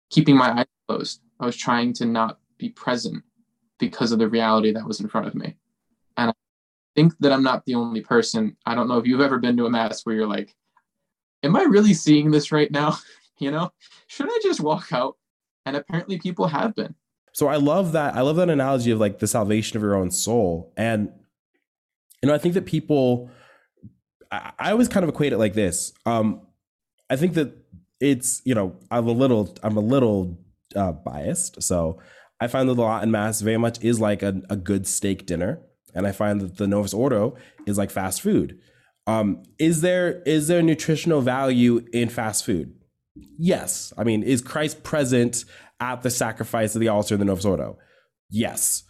keeping my eyes closed. I was trying to not be present because of the reality that was in front of me. And I think that I'm not the only person. I don't know if you've ever been to a mass where you're like, am I really seeing this right now? you know, should I just walk out? And apparently people have been. So I love that. I love that analogy of like the salvation of your own soul. And, you know, I think that people, I, I always kind of equate it like this. Um, I think that it's, you know, I'm a little, I'm a little uh, biased. So I find that the Latin Mass very much is like a, a good steak dinner. And I find that the Novus Ordo is like fast food. Um, is there is there nutritional value in fast food? Yes. I mean, is Christ present at the sacrifice of the altar in the Novus Ordo? Yes.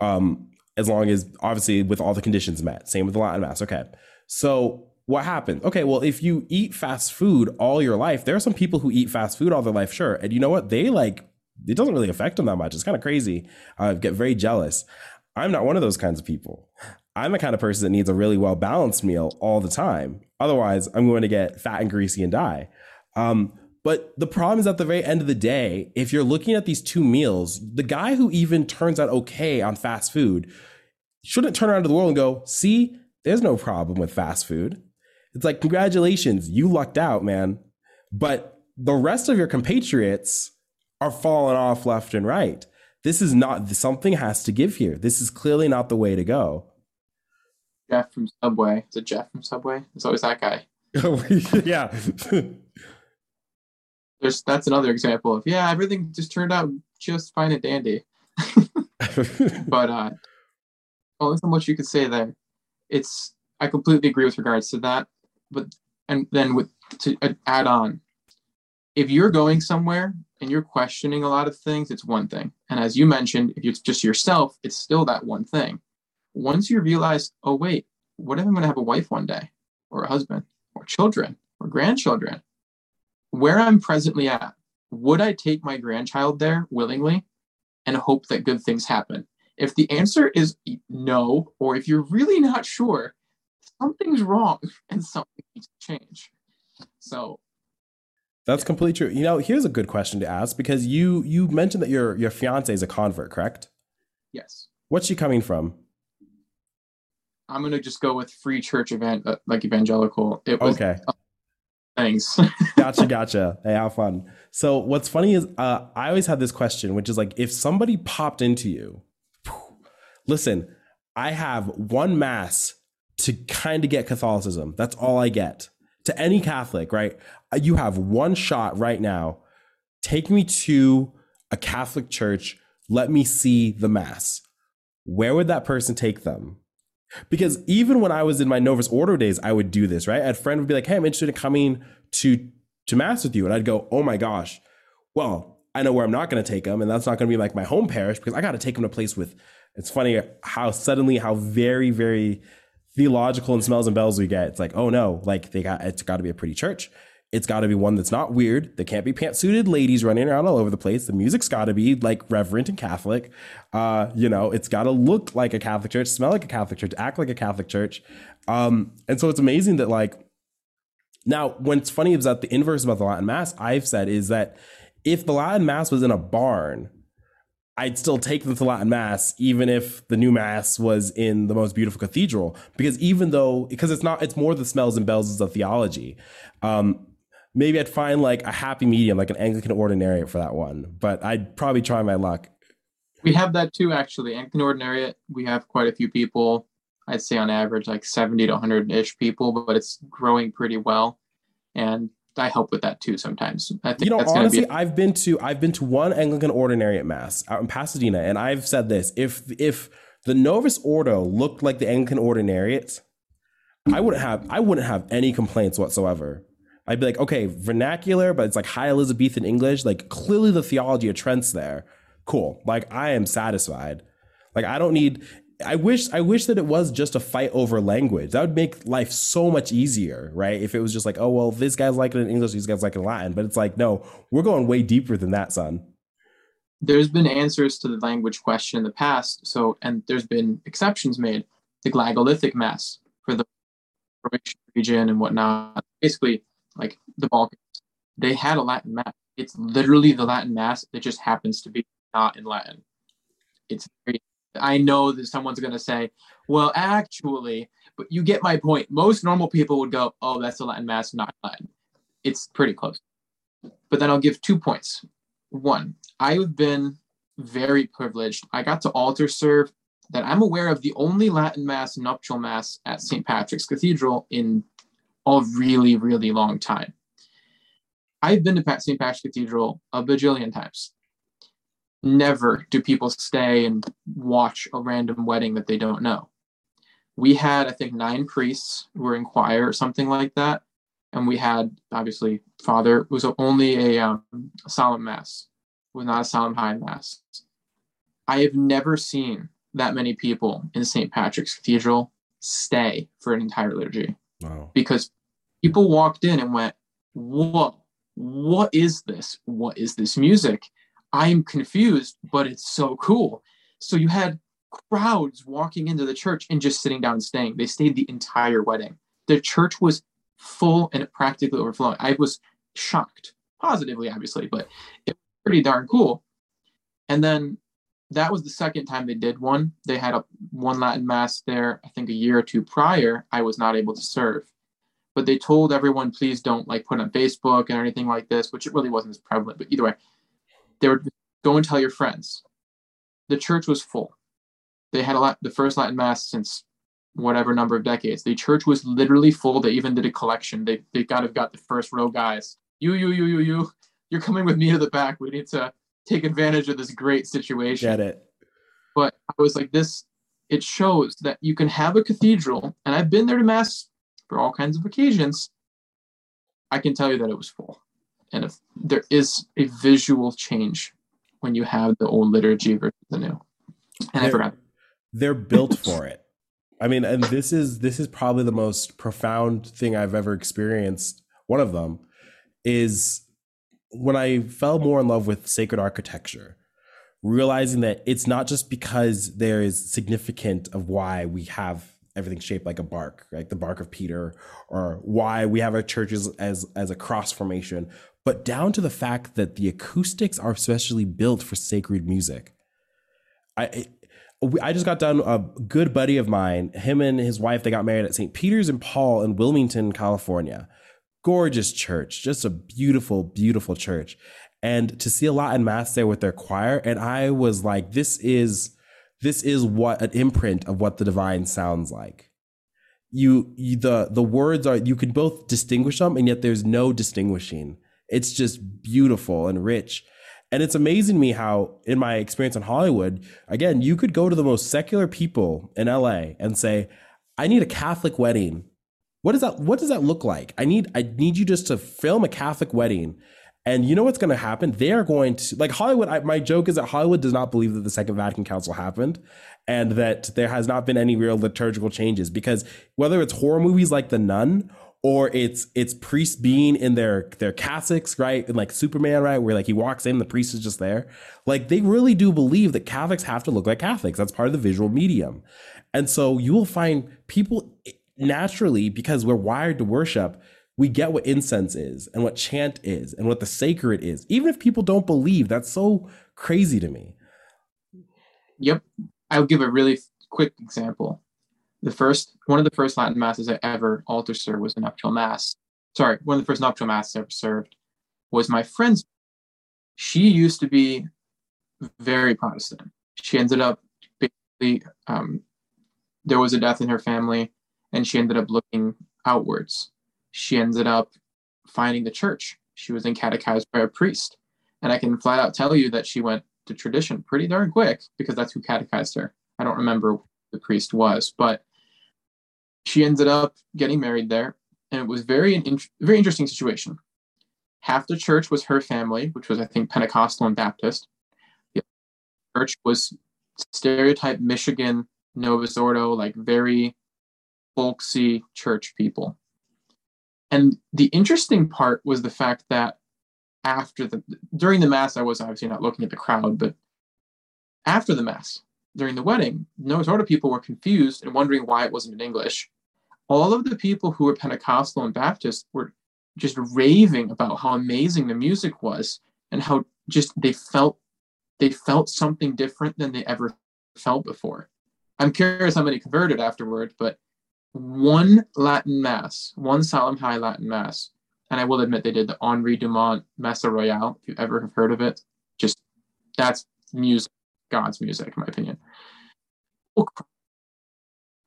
Um, as long as obviously with all the conditions met. Same with the Latin Mass. Okay. So what happens? Okay, well, if you eat fast food all your life, there are some people who eat fast food all their life, sure. And you know what? They like it doesn't really affect them that much. It's kind of crazy. I uh, get very jealous. I'm not one of those kinds of people. I'm the kind of person that needs a really well balanced meal all the time. Otherwise, I'm going to get fat and greasy and die. Um, but the problem is at the very end of the day, if you're looking at these two meals, the guy who even turns out okay on fast food shouldn't turn around to the world and go, see, there's no problem with fast food. It's like, congratulations, you lucked out, man. But the rest of your compatriots are falling off left and right. This is not, something has to give here. This is clearly not the way to go. Jeff from Subway. Is it Jeff from Subway? It's always that guy. yeah. There's that's another example of yeah, everything just turned out just fine and dandy. but uh only so much you could say there. It's I completely agree with regards to that. But and then with to add on, if you're going somewhere and you're questioning a lot of things, it's one thing. And as you mentioned, if it's just yourself, it's still that one thing once you realize, oh wait, what if I'm going to have a wife one day, or a husband or children or grandchildren. Where I'm presently at, would I take my grandchild there willingly and hope that good things happen? If the answer is no, or if you're really not sure, something's wrong and something needs to change. So that's completely true. You know, here's a good question to ask because you you mentioned that your your fiance is a convert, correct? Yes. What's she coming from? I'm gonna just go with free church event, uh, like evangelical. It was okay. Uh, thanks. gotcha, gotcha. Hey, have fun. So what's funny is uh, I always had this question, which is like, if somebody popped into you, listen, I have one mass to kind of get Catholicism. That's all I get. To any Catholic, right? Uh, you have one shot right now. Take me to a Catholic church. Let me see the mass. Where would that person take them? Because even when I was in my Novus Ordo days, I would do this, right? A friend would be like, "Hey, I'm interested in coming to to mass with you," and I'd go, "Oh my gosh, well, I know where I'm not going to take them, and that's not going to be like my home parish because I got to take them to a place with." It's funny how suddenly how very very theological and smells and bells we get. It's like, oh no, like they got it's got to be a pretty church. It's got to be one that's not weird. There can't be pantsuited ladies running around all over the place. The music's got to be like reverent and Catholic. Uh, you know, it's got to look like a Catholic church, smell like a Catholic church, act like a Catholic church. Um, and so it's amazing that like now, what's funny is that the inverse about the Latin Mass I've said is that if the Latin Mass was in a barn, I'd still take them to Latin Mass, even if the new Mass was in the most beautiful cathedral, because even though because it's not, it's more the smells and bells of theology. Um, maybe I'd find like a happy medium, like an Anglican ordinariate for that one. But I'd probably try my luck. We have that too, actually. Anglican ordinariate, we have quite a few people. I'd say on average like 70 to 100 ish people, but it's growing pretty well. And I help with that too sometimes. I think you know, honestly, be- I've been to I've been to one Anglican ordinariate mass out in Pasadena, and I've said this: if if the Novus Ordo looked like the Anglican ordinariate, I wouldn't have I wouldn't have any complaints whatsoever. I'd be like, okay, vernacular, but it's like high Elizabethan English. Like clearly the theology of Trent's there. Cool. Like I am satisfied. Like I don't need I wish I wish that it was just a fight over language. That would make life so much easier, right? If it was just like, oh well, this guy's like it in English, these guys like it in Latin. But it's like, no, we're going way deeper than that, son. There's been answers to the language question in the past. So and there's been exceptions made. The Glagolitic Mass for the region and whatnot. Basically, like the Balkans, they had a Latin Mass. It's literally the Latin Mass. It just happens to be not in Latin. It's very I know that someone's going to say, well, actually, but you get my point. Most normal people would go, oh, that's a Latin Mass, not Latin. It's pretty close. But then I'll give two points. One, I've been very privileged. I got to altar serve that I'm aware of the only Latin Mass nuptial Mass at St. Patrick's Cathedral in a really, really long time. I've been to St. Patrick's Cathedral a bajillion times never do people stay and watch a random wedding that they don't know. We had, I think, nine priests who were in choir or something like that. And we had, obviously, Father it was only a, um, a solemn mass, it was not a solemn high mass. I have never seen that many people in St. Patrick's Cathedral stay for an entire liturgy. Wow. Because people walked in and went, Whoa, what is this? What is this music? I'm confused, but it's so cool. So you had crowds walking into the church and just sitting down and staying. They stayed the entire wedding. The church was full and practically overflowing. I was shocked, positively, obviously, but it was pretty darn cool. And then that was the second time they did one. They had a one Latin mass there, I think a year or two prior. I was not able to serve. But they told everyone, please don't like put on Facebook and anything like this, which it really wasn't as prevalent. But either way, they were go and tell your friends. The church was full. They had a lot, the first Latin mass since whatever number of decades. The church was literally full. They even did a collection. They they kind of got the first row guys. You you you you you. You're coming with me to the back. We need to take advantage of this great situation. Get it. But I was like, this. It shows that you can have a cathedral, and I've been there to mass for all kinds of occasions. I can tell you that it was full and if there is a visual change when you have the old liturgy versus the new. And they're, I forgot. They're built for it. I mean, and this is this is probably the most profound thing I've ever experienced. One of them is when I fell more in love with sacred architecture, realizing that it's not just because there is significant of why we have everything shaped like a bark, like the bark of Peter, or why we have our churches as as a cross formation, but down to the fact that the acoustics are especially built for sacred music. I I just got done a good buddy of mine, him and his wife, they got married at St. Peter's and Paul in Wilmington, California. Gorgeous church, just a beautiful, beautiful church. And to see a Latin mass there with their choir, and I was like, this is this is what an imprint of what the divine sounds like. You, you the the words are you can both distinguish them, and yet there's no distinguishing. It's just beautiful and rich. And it's amazing to me how, in my experience in Hollywood, again, you could go to the most secular people in LA and say, I need a Catholic wedding. What does that what does that look like? I need I need you just to film a Catholic wedding. And you know what's going to happen? They are going to like Hollywood. I, my joke is that Hollywood does not believe that the Second Vatican Council happened, and that there has not been any real liturgical changes. Because whether it's horror movies like The Nun or it's it's priests being in their their cassocks, right? And like Superman, right, where like he walks in, the priest is just there. Like they really do believe that Catholics have to look like Catholics. That's part of the visual medium. And so you will find people naturally, because we're wired to worship, we get what incense is and what chant is and what the sacred is. Even if people don't believe, that's so crazy to me. Yep. I'll give a really quick example the first one of the first Latin masses I ever altar served was a nuptial mass. Sorry, one of the first nuptial masses I ever served was my friend's. She used to be very Protestant. She ended up basically um, there was a death in her family, and she ended up looking outwards. She ended up finding the church. She was then catechized by a priest, and I can flat out tell you that she went to tradition pretty darn quick because that's who catechized her. I don't remember the priest was, but she ended up getting married there, and it was very an very interesting situation. Half the church was her family, which was I think Pentecostal and Baptist. The church was stereotype Michigan Novus Ordo, like very folksy church people. And the interesting part was the fact that after the during the mass, I was obviously not looking at the crowd, but after the mass, during the wedding, Novus Ordo people were confused and wondering why it wasn't in English all of the people who were Pentecostal and Baptist were just raving about how amazing the music was and how just they felt they felt something different than they ever felt before. I'm curious how many converted afterward, but one Latin Mass, one Solemn High Latin Mass, and I will admit they did the Henri Dumont Messa Royale, if you ever have heard of it. Just that's music, God's music, in my opinion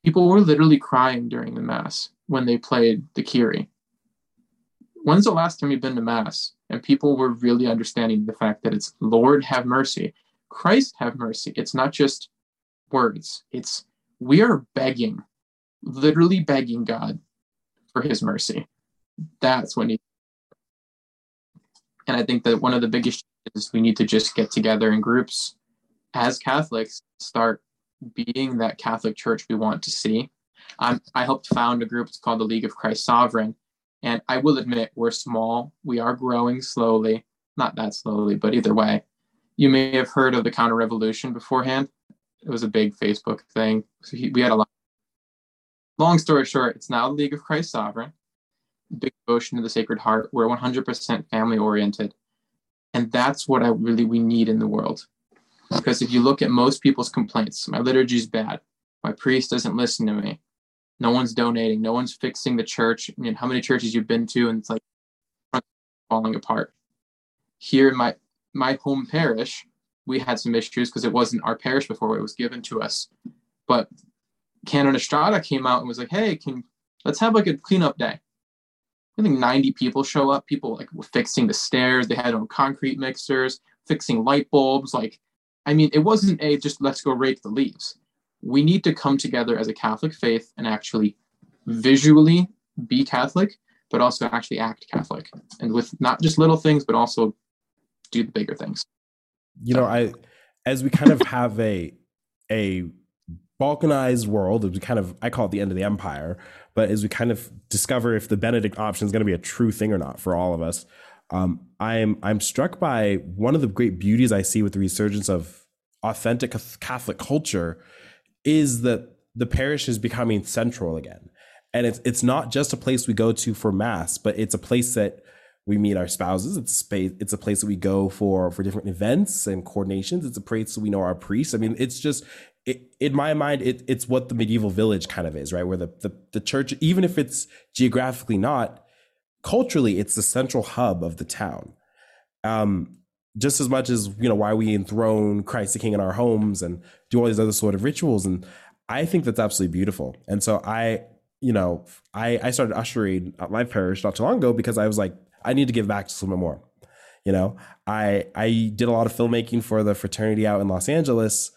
people were literally crying during the mass when they played the Kyrie. When's the last time you've been to mass and people were really understanding the fact that it's Lord have mercy, Christ have mercy? It's not just words. It's we are begging, literally begging God for his mercy. That's when he and I think that one of the biggest is we need to just get together in groups as Catholics, start being that Catholic Church we want to see. Um, I helped found a group. It's called the League of Christ Sovereign. And I will admit, we're small. We are growing slowly. Not that slowly, but either way. You may have heard of the Counter Revolution beforehand. It was a big Facebook thing. So he, we had a lot. Long story short, it's now the League of Christ Sovereign, big devotion to the Sacred Heart. We're 100% family oriented. And that's what I really we need in the world. Because if you look at most people's complaints, my liturgy is bad. My priest doesn't listen to me. No one's donating. No one's fixing the church. I mean, how many churches you've been to and it's like falling apart. Here in my my home parish, we had some issues because it wasn't our parish before it was given to us. But Canon Estrada came out and was like, "Hey, can let's have like a cleanup day." I think 90 people show up. People like were fixing the stairs. They had own concrete mixers, fixing light bulbs. Like I mean, it wasn't a just let's go rake the leaves. We need to come together as a Catholic faith and actually visually be Catholic, but also actually act Catholic, and with not just little things, but also do the bigger things. You know, I as we kind of have a a balkanized world as we kind of i call it the end of the empire but as we kind of discover if the benedict option is going to be a true thing or not for all of us um, i'm i'm struck by one of the great beauties i see with the resurgence of authentic catholic culture is that the parish is becoming central again and it's it's not just a place we go to for mass but it's a place that we meet our spouses. It's space. It's a place that we go for for different events and coordinations. It's a place that we know our priests. I mean, it's just in my mind, it, it's what the medieval village kind of is, right? Where the, the the church, even if it's geographically not, culturally, it's the central hub of the town. Um, just as much as you know why we enthrone Christ the King in our homes and do all these other sort of rituals, and I think that's absolutely beautiful. And so I, you know, I I started ushering at my parish not too long ago because I was like, I need to give back to bit more. You know, I I did a lot of filmmaking for the fraternity out in Los Angeles.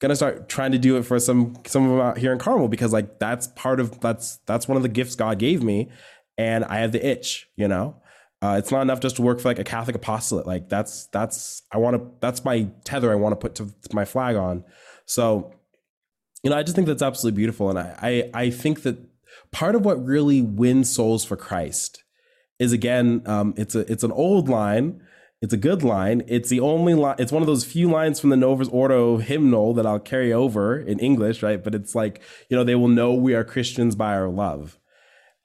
Gonna start trying to do it for some some of them out here in Carmel because like that's part of that's that's one of the gifts God gave me, and I have the itch. You know, uh, it's not enough just to work for like a Catholic apostolate. Like that's that's I want to that's my tether I want to put to, my flag on. So, you know, I just think that's absolutely beautiful, and I I, I think that part of what really wins souls for Christ is again, um, it's a it's an old line. It's a good line. It's the only line. It's one of those few lines from the Novus Ordo hymnal that I'll carry over in English, right? But it's like you know they will know we are Christians by our love.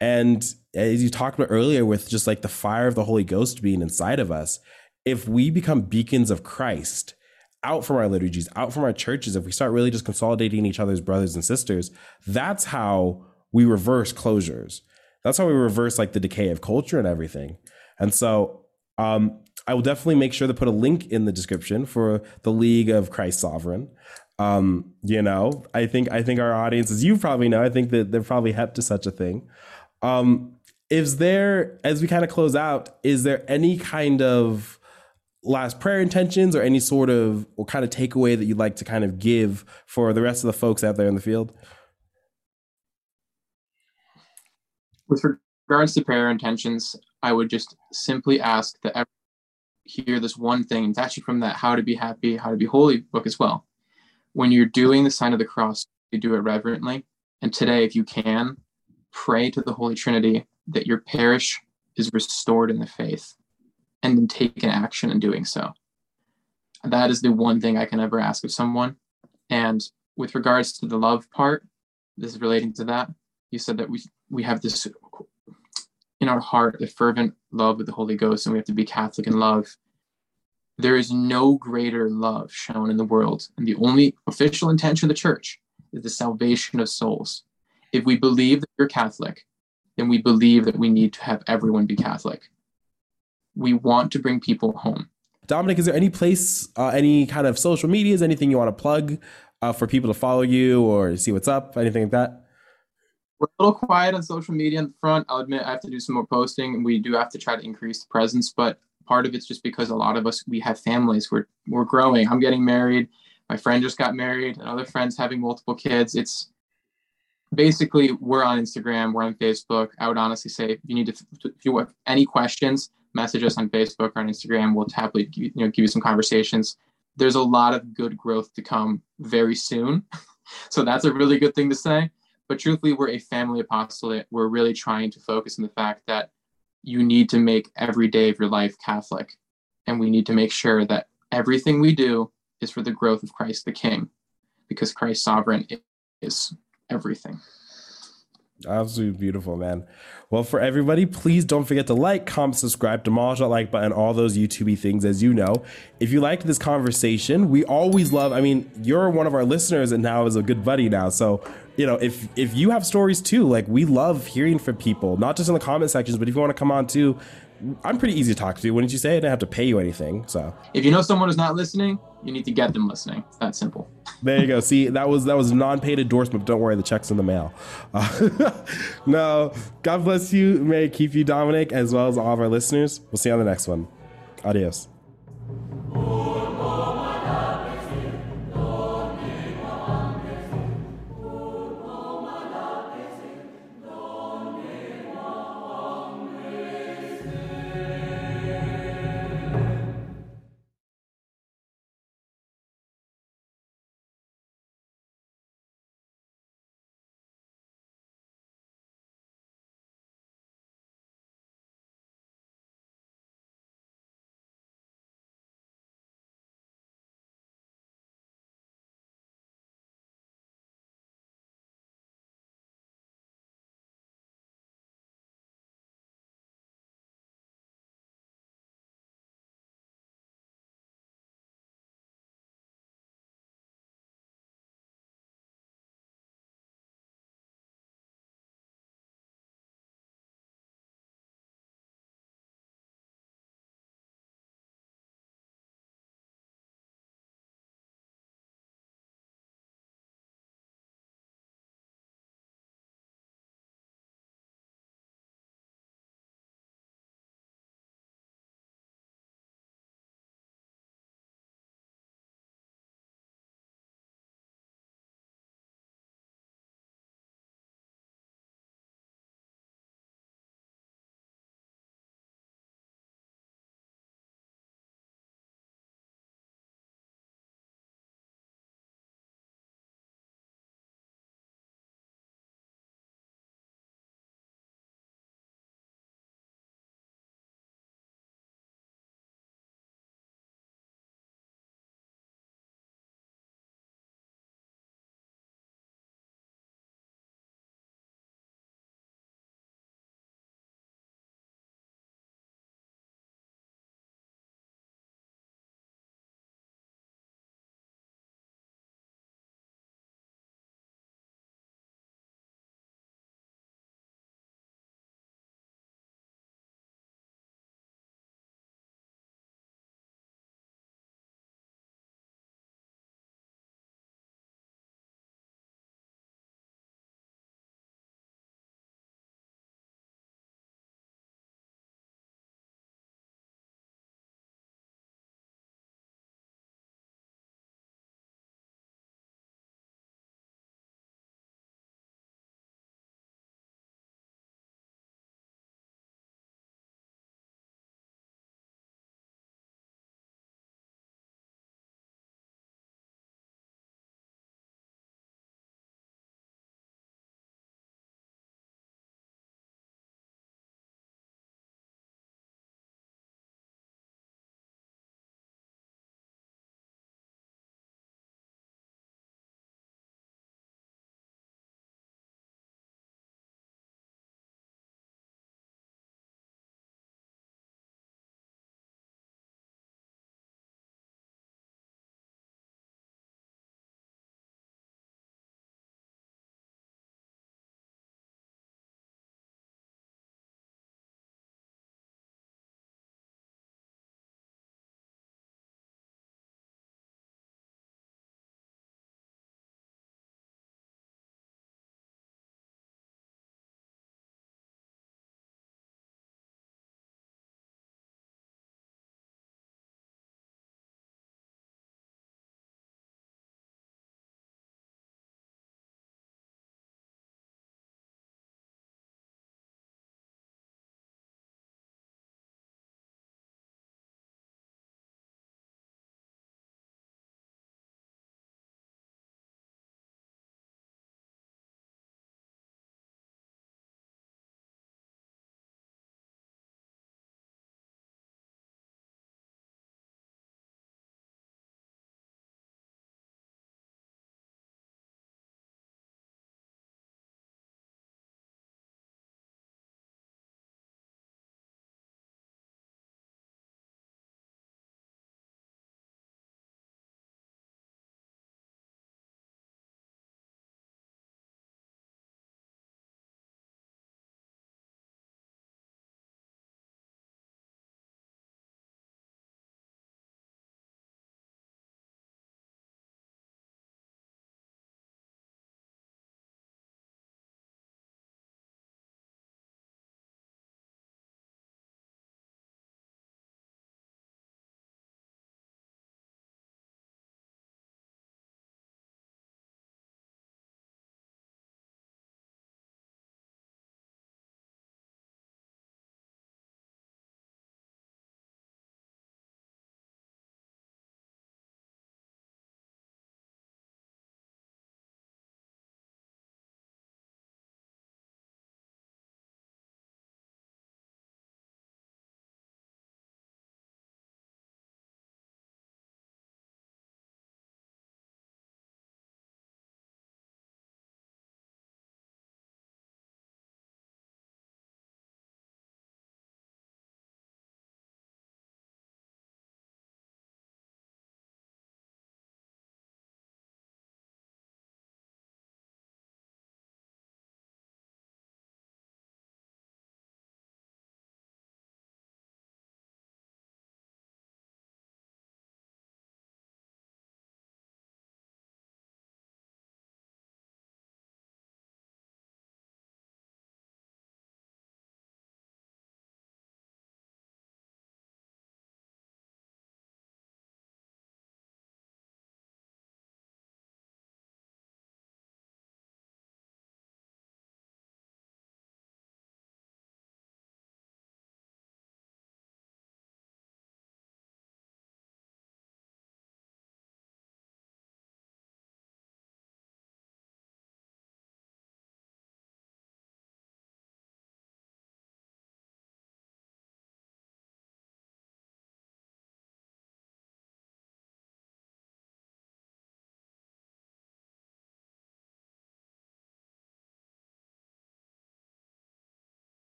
And as you talked about earlier, with just like the fire of the Holy Ghost being inside of us, if we become beacons of Christ out from our liturgies, out from our churches, if we start really just consolidating each other's brothers and sisters, that's how we reverse closures. That's how we reverse like the decay of culture and everything. And so um, I will definitely make sure to put a link in the description for the League of Christ Sovereign. Um, you know, I think I think our audience, as you probably know, I think that they're probably hep to such a thing. Um, is there, as we kind of close out, is there any kind of last prayer intentions or any sort of or kind of takeaway that you'd like to kind of give for the rest of the folks out there in the field? With regards to prayer intentions, I would just simply ask that everyone hear this one thing. It's actually from that How to Be Happy, How to Be Holy book as well. When you're doing the sign of the cross, you do it reverently. And today, if you can, pray to the Holy Trinity that your parish is restored in the faith and then take an action in doing so. That is the one thing I can ever ask of someone. And with regards to the love part, this is relating to that. You said that we we have this in our heart the fervent love of the Holy Ghost, and we have to be Catholic in love. There is no greater love shown in the world, and the only official intention of the church is the salvation of souls. If we believe that you're Catholic, then we believe that we need to have everyone be Catholic. We want to bring people home. Dominic, is there any place, uh, any kind of social medias, anything you want to plug uh, for people to follow you or see what's up, anything like that? We're a little quiet on social media in the front. I'll admit I have to do some more posting we do have to try to increase the presence, but part of it's just because a lot of us we have families. We're we're growing. I'm getting married. My friend just got married, and other friends having multiple kids. It's basically we're on Instagram, we're on Facebook. I would honestly say if you need to if you have any questions, message us on Facebook or on Instagram. We'll happily you know give you some conversations. There's a lot of good growth to come very soon. so that's a really good thing to say. But truthfully, we're a family apostolate. We're really trying to focus on the fact that you need to make every day of your life Catholic. And we need to make sure that everything we do is for the growth of Christ the King, because Christ sovereign is everything. Absolutely beautiful, man. Well, for everybody, please don't forget to like, comment, subscribe, demolish that like button, all those YouTubey things, as you know. If you liked this conversation, we always love. I mean, you're one of our listeners, and now is a good buddy now. So, you know, if if you have stories too, like we love hearing from people, not just in the comment sections, but if you want to come on too, I'm pretty easy to talk to. Wouldn't you say? I didn't have to pay you anything. So if you know someone who's not listening, you need to get them listening. It's that simple. there you go. See, that was that was a non-paid endorsement. Don't worry, the check's in the mail. Uh, no, God bless you. May keep you, Dominic, as well as all of our listeners. We'll see you on the next one. Adios.